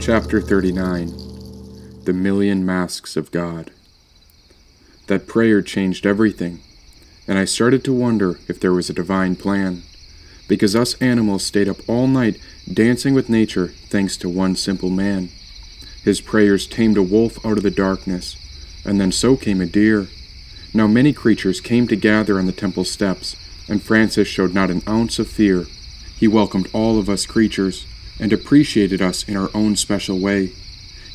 Chapter 39 The Million Masks of God. That prayer changed everything, and I started to wonder if there was a divine plan, because us animals stayed up all night dancing with nature thanks to one simple man. His prayers tamed a wolf out of the darkness, and then so came a deer. Now many creatures came to gather on the temple steps, and Francis showed not an ounce of fear. He welcomed all of us creatures and appreciated us in our own special way.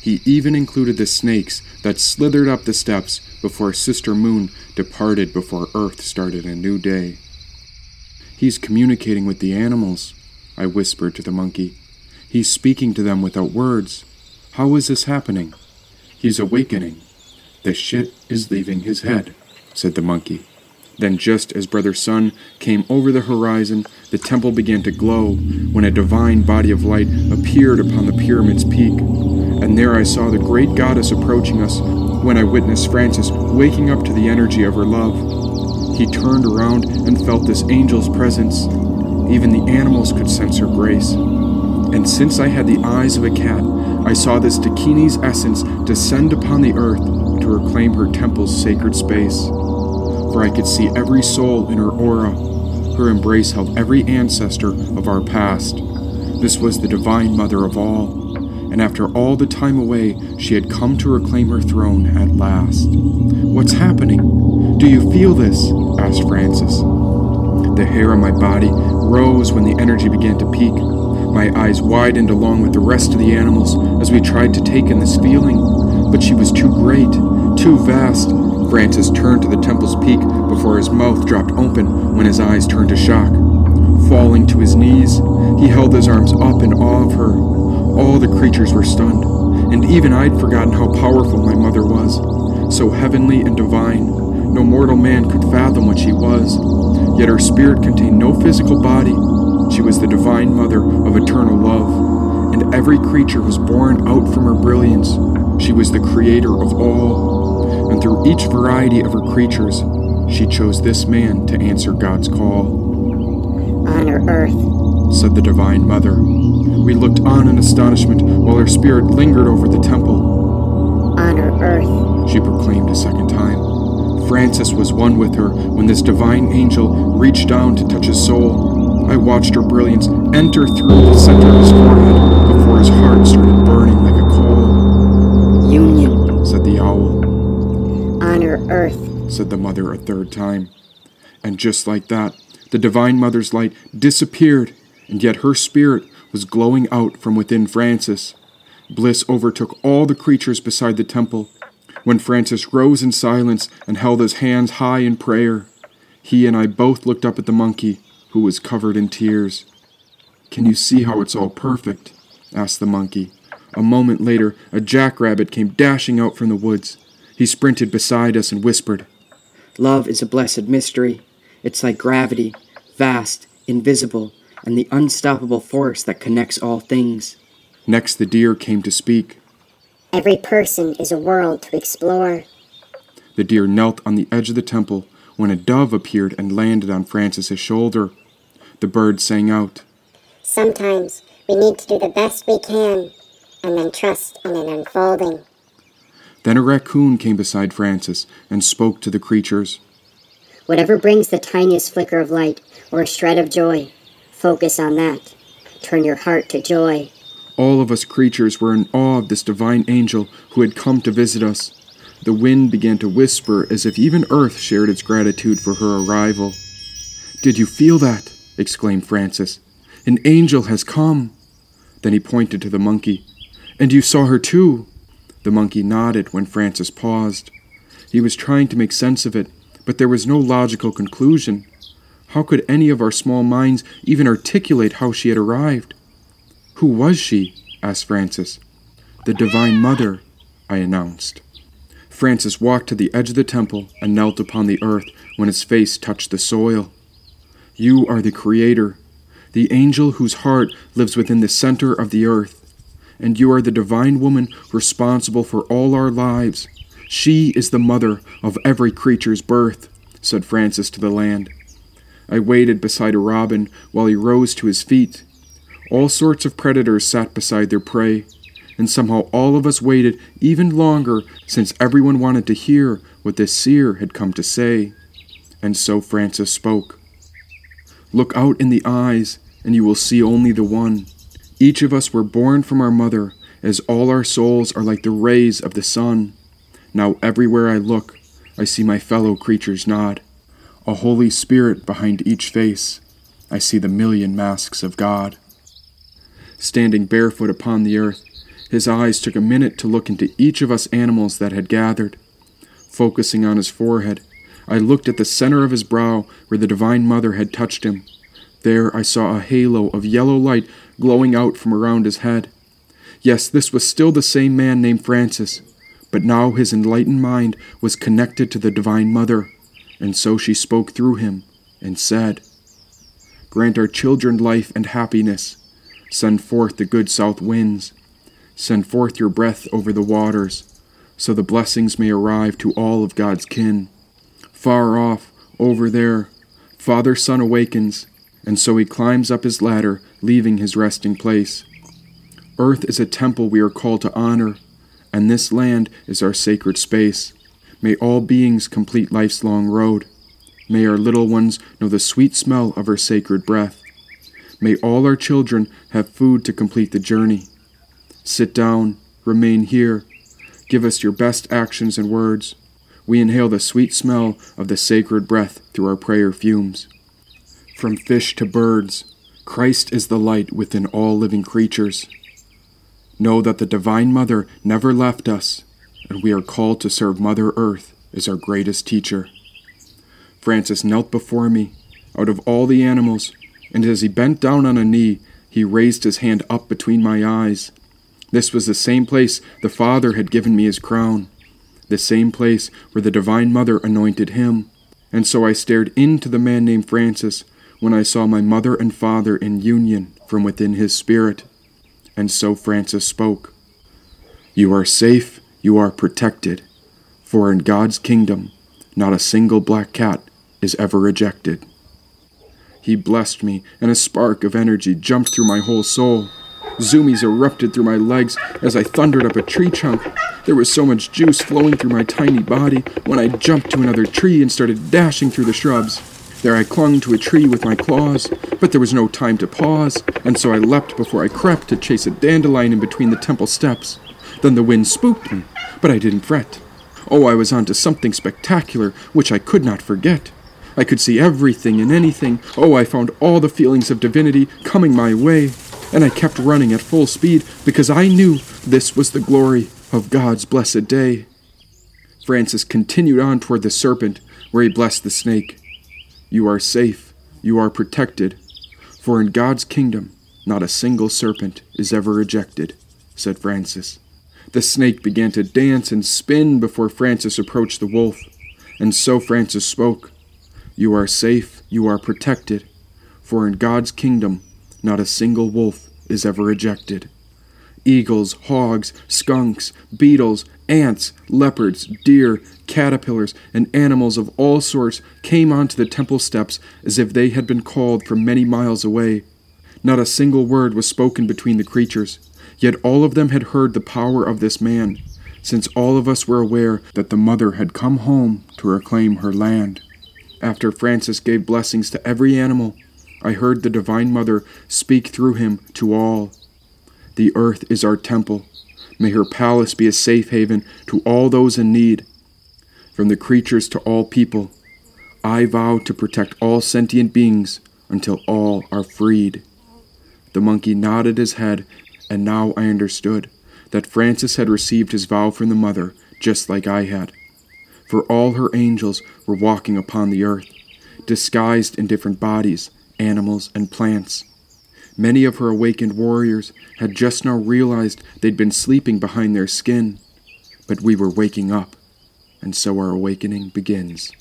He even included the snakes that slithered up the steps before Sister Moon departed before Earth started a new day. He's communicating with the animals, I whispered to the monkey. He's speaking to them without words. How is this happening? He's awakening. The shit is leaving his head, said the monkey. Then, just as Brother Sun came over the horizon, the temple began to glow when a divine body of light appeared upon the pyramid's peak. And there I saw the great goddess approaching us when I witnessed Francis waking up to the energy of her love. He turned around and felt this angel's presence. Even the animals could sense her grace. And since I had the eyes of a cat, I saw this Dakini's essence descend upon the earth to reclaim her temple's sacred space for I could see every soul in her aura. Her embrace held every ancestor of our past. This was the Divine Mother of all, and after all the time away, she had come to reclaim her throne at last. What's happening? Do you feel this? asked Francis. The hair on my body rose when the energy began to peak. My eyes widened along with the rest of the animals as we tried to take in this feeling, but she was too great, too vast, Francis turned to the temple's peak before his mouth dropped open when his eyes turned to shock. Falling to his knees, he held his arms up in awe of her. All the creatures were stunned, and even I'd forgotten how powerful my mother was. So heavenly and divine, no mortal man could fathom what she was. Yet her spirit contained no physical body. She was the divine mother of eternal love, and every creature was born out from her brilliance. She was the creator of all and through each variety of her creatures, she chose this man to answer God's call. Honor Earth, said the Divine Mother. We looked on in astonishment while her spirit lingered over the temple. Honor Earth, she proclaimed a second time. Francis was one with her when this divine angel reached down to touch his soul. I watched her brilliance enter through the center of his forehead before his heart started burning like a coal. Union, said the owl honor earth, said the mother a third time. And just like that, the Divine Mother's light disappeared, and yet her spirit was glowing out from within Francis. Bliss overtook all the creatures beside the temple. When Francis rose in silence and held his hands high in prayer, he and I both looked up at the monkey, who was covered in tears. Can you see how it's all perfect? asked the monkey. A moment later, a jackrabbit came dashing out from the woods. He sprinted beside us and whispered, Love is a blessed mystery. It's like gravity, vast, invisible, and the unstoppable force that connects all things. Next, the deer came to speak. Every person is a world to explore. The deer knelt on the edge of the temple when a dove appeared and landed on Francis's shoulder. The bird sang out, Sometimes we need to do the best we can and then trust in an unfolding. Then a raccoon came beside Francis and spoke to the creatures. Whatever brings the tiniest flicker of light or a shred of joy, focus on that. Turn your heart to joy. All of us creatures were in awe of this divine angel who had come to visit us. The wind began to whisper as if even earth shared its gratitude for her arrival. Did you feel that? exclaimed Francis. An angel has come. Then he pointed to the monkey. And you saw her too. The monkey nodded when Francis paused. He was trying to make sense of it, but there was no logical conclusion. How could any of our small minds even articulate how she had arrived? Who was she? asked Francis. The Divine Mother, I announced. Francis walked to the edge of the temple and knelt upon the earth when his face touched the soil. You are the Creator, the angel whose heart lives within the center of the earth and you are the divine woman responsible for all our lives. She is the mother of every creature's birth, said Francis to the land. I waited beside a robin while he rose to his feet. All sorts of predators sat beside their prey, and somehow all of us waited even longer since everyone wanted to hear what this seer had come to say. And so Francis spoke. Look out in the eyes, and you will see only the one. Each of us were born from our mother, as all our souls are like the rays of the sun. Now everywhere I look, I see my fellow creatures nod. A Holy Spirit behind each face. I see the million masks of God. Standing barefoot upon the earth, his eyes took a minute to look into each of us animals that had gathered. Focusing on his forehead, I looked at the center of his brow where the Divine Mother had touched him. There I saw a halo of yellow light glowing out from around his head. Yes, this was still the same man named Francis, but now his enlightened mind was connected to the Divine Mother, and so she spoke through him and said, Grant our children life and happiness. Send forth the good south winds. Send forth your breath over the waters, so the blessings may arrive to all of God's kin. Far off, over there, Father Sun awakens, and so he climbs up his ladder, leaving his resting place. Earth is a temple we are called to honor, and this land is our sacred space. May all beings complete life's long road. May our little ones know the sweet smell of our sacred breath. May all our children have food to complete the journey. Sit down, remain here. Give us your best actions and words. We inhale the sweet smell of the sacred breath through our prayer fumes. From fish to birds, Christ is the light within all living creatures. Know that the Divine Mother never left us, and we are called to serve Mother Earth as our greatest teacher. Francis knelt before me, out of all the animals, and as he bent down on a knee, he raised his hand up between my eyes. This was the same place the Father had given me his crown, the same place where the Divine Mother anointed him. And so I stared into the man named Francis when I saw my mother and father in union from within his spirit. And so Francis spoke You are safe, you are protected, for in God's kingdom not a single black cat is ever rejected. He blessed me, and a spark of energy jumped through my whole soul. Zoomies erupted through my legs as I thundered up a tree trunk. There was so much juice flowing through my tiny body when I jumped to another tree and started dashing through the shrubs. There I clung to a tree with my claws, but there was no time to pause, and so I leapt before I crept to chase a dandelion in between the temple steps. Then the wind spooked me, but I didn't fret. Oh, I was onto something spectacular which I could not forget. I could see everything and anything. Oh, I found all the feelings of divinity coming my way, and I kept running at full speed because I knew this was the glory of God's blessed day. Francis continued on toward the serpent, where he blessed the snake. You are safe, you are protected, for in God's kingdom not a single serpent is ever rejected, said Francis. The snake began to dance and spin before Francis approached the wolf, and so Francis spoke. You are safe, you are protected, for in God's kingdom not a single wolf is ever rejected. Eagles, hogs, skunks, beetles, ants, leopards, deer, caterpillars, and animals of all sorts came onto the temple steps as if they had been called from many miles away. Not a single word was spoken between the creatures, yet all of them had heard the power of this man, since all of us were aware that the mother had come home to reclaim her land. After Francis gave blessings to every animal, I heard the Divine Mother speak through him to all. The earth is our temple. May her palace be a safe haven to all those in need. From the creatures to all people, I vow to protect all sentient beings until all are freed. The monkey nodded his head, and now I understood that Francis had received his vow from the mother just like I had. For all her angels were walking upon the earth, disguised in different bodies, animals, and plants. Many of her awakened warriors had just now realized they'd been sleeping behind their skin, but we were waking up, and so our awakening begins.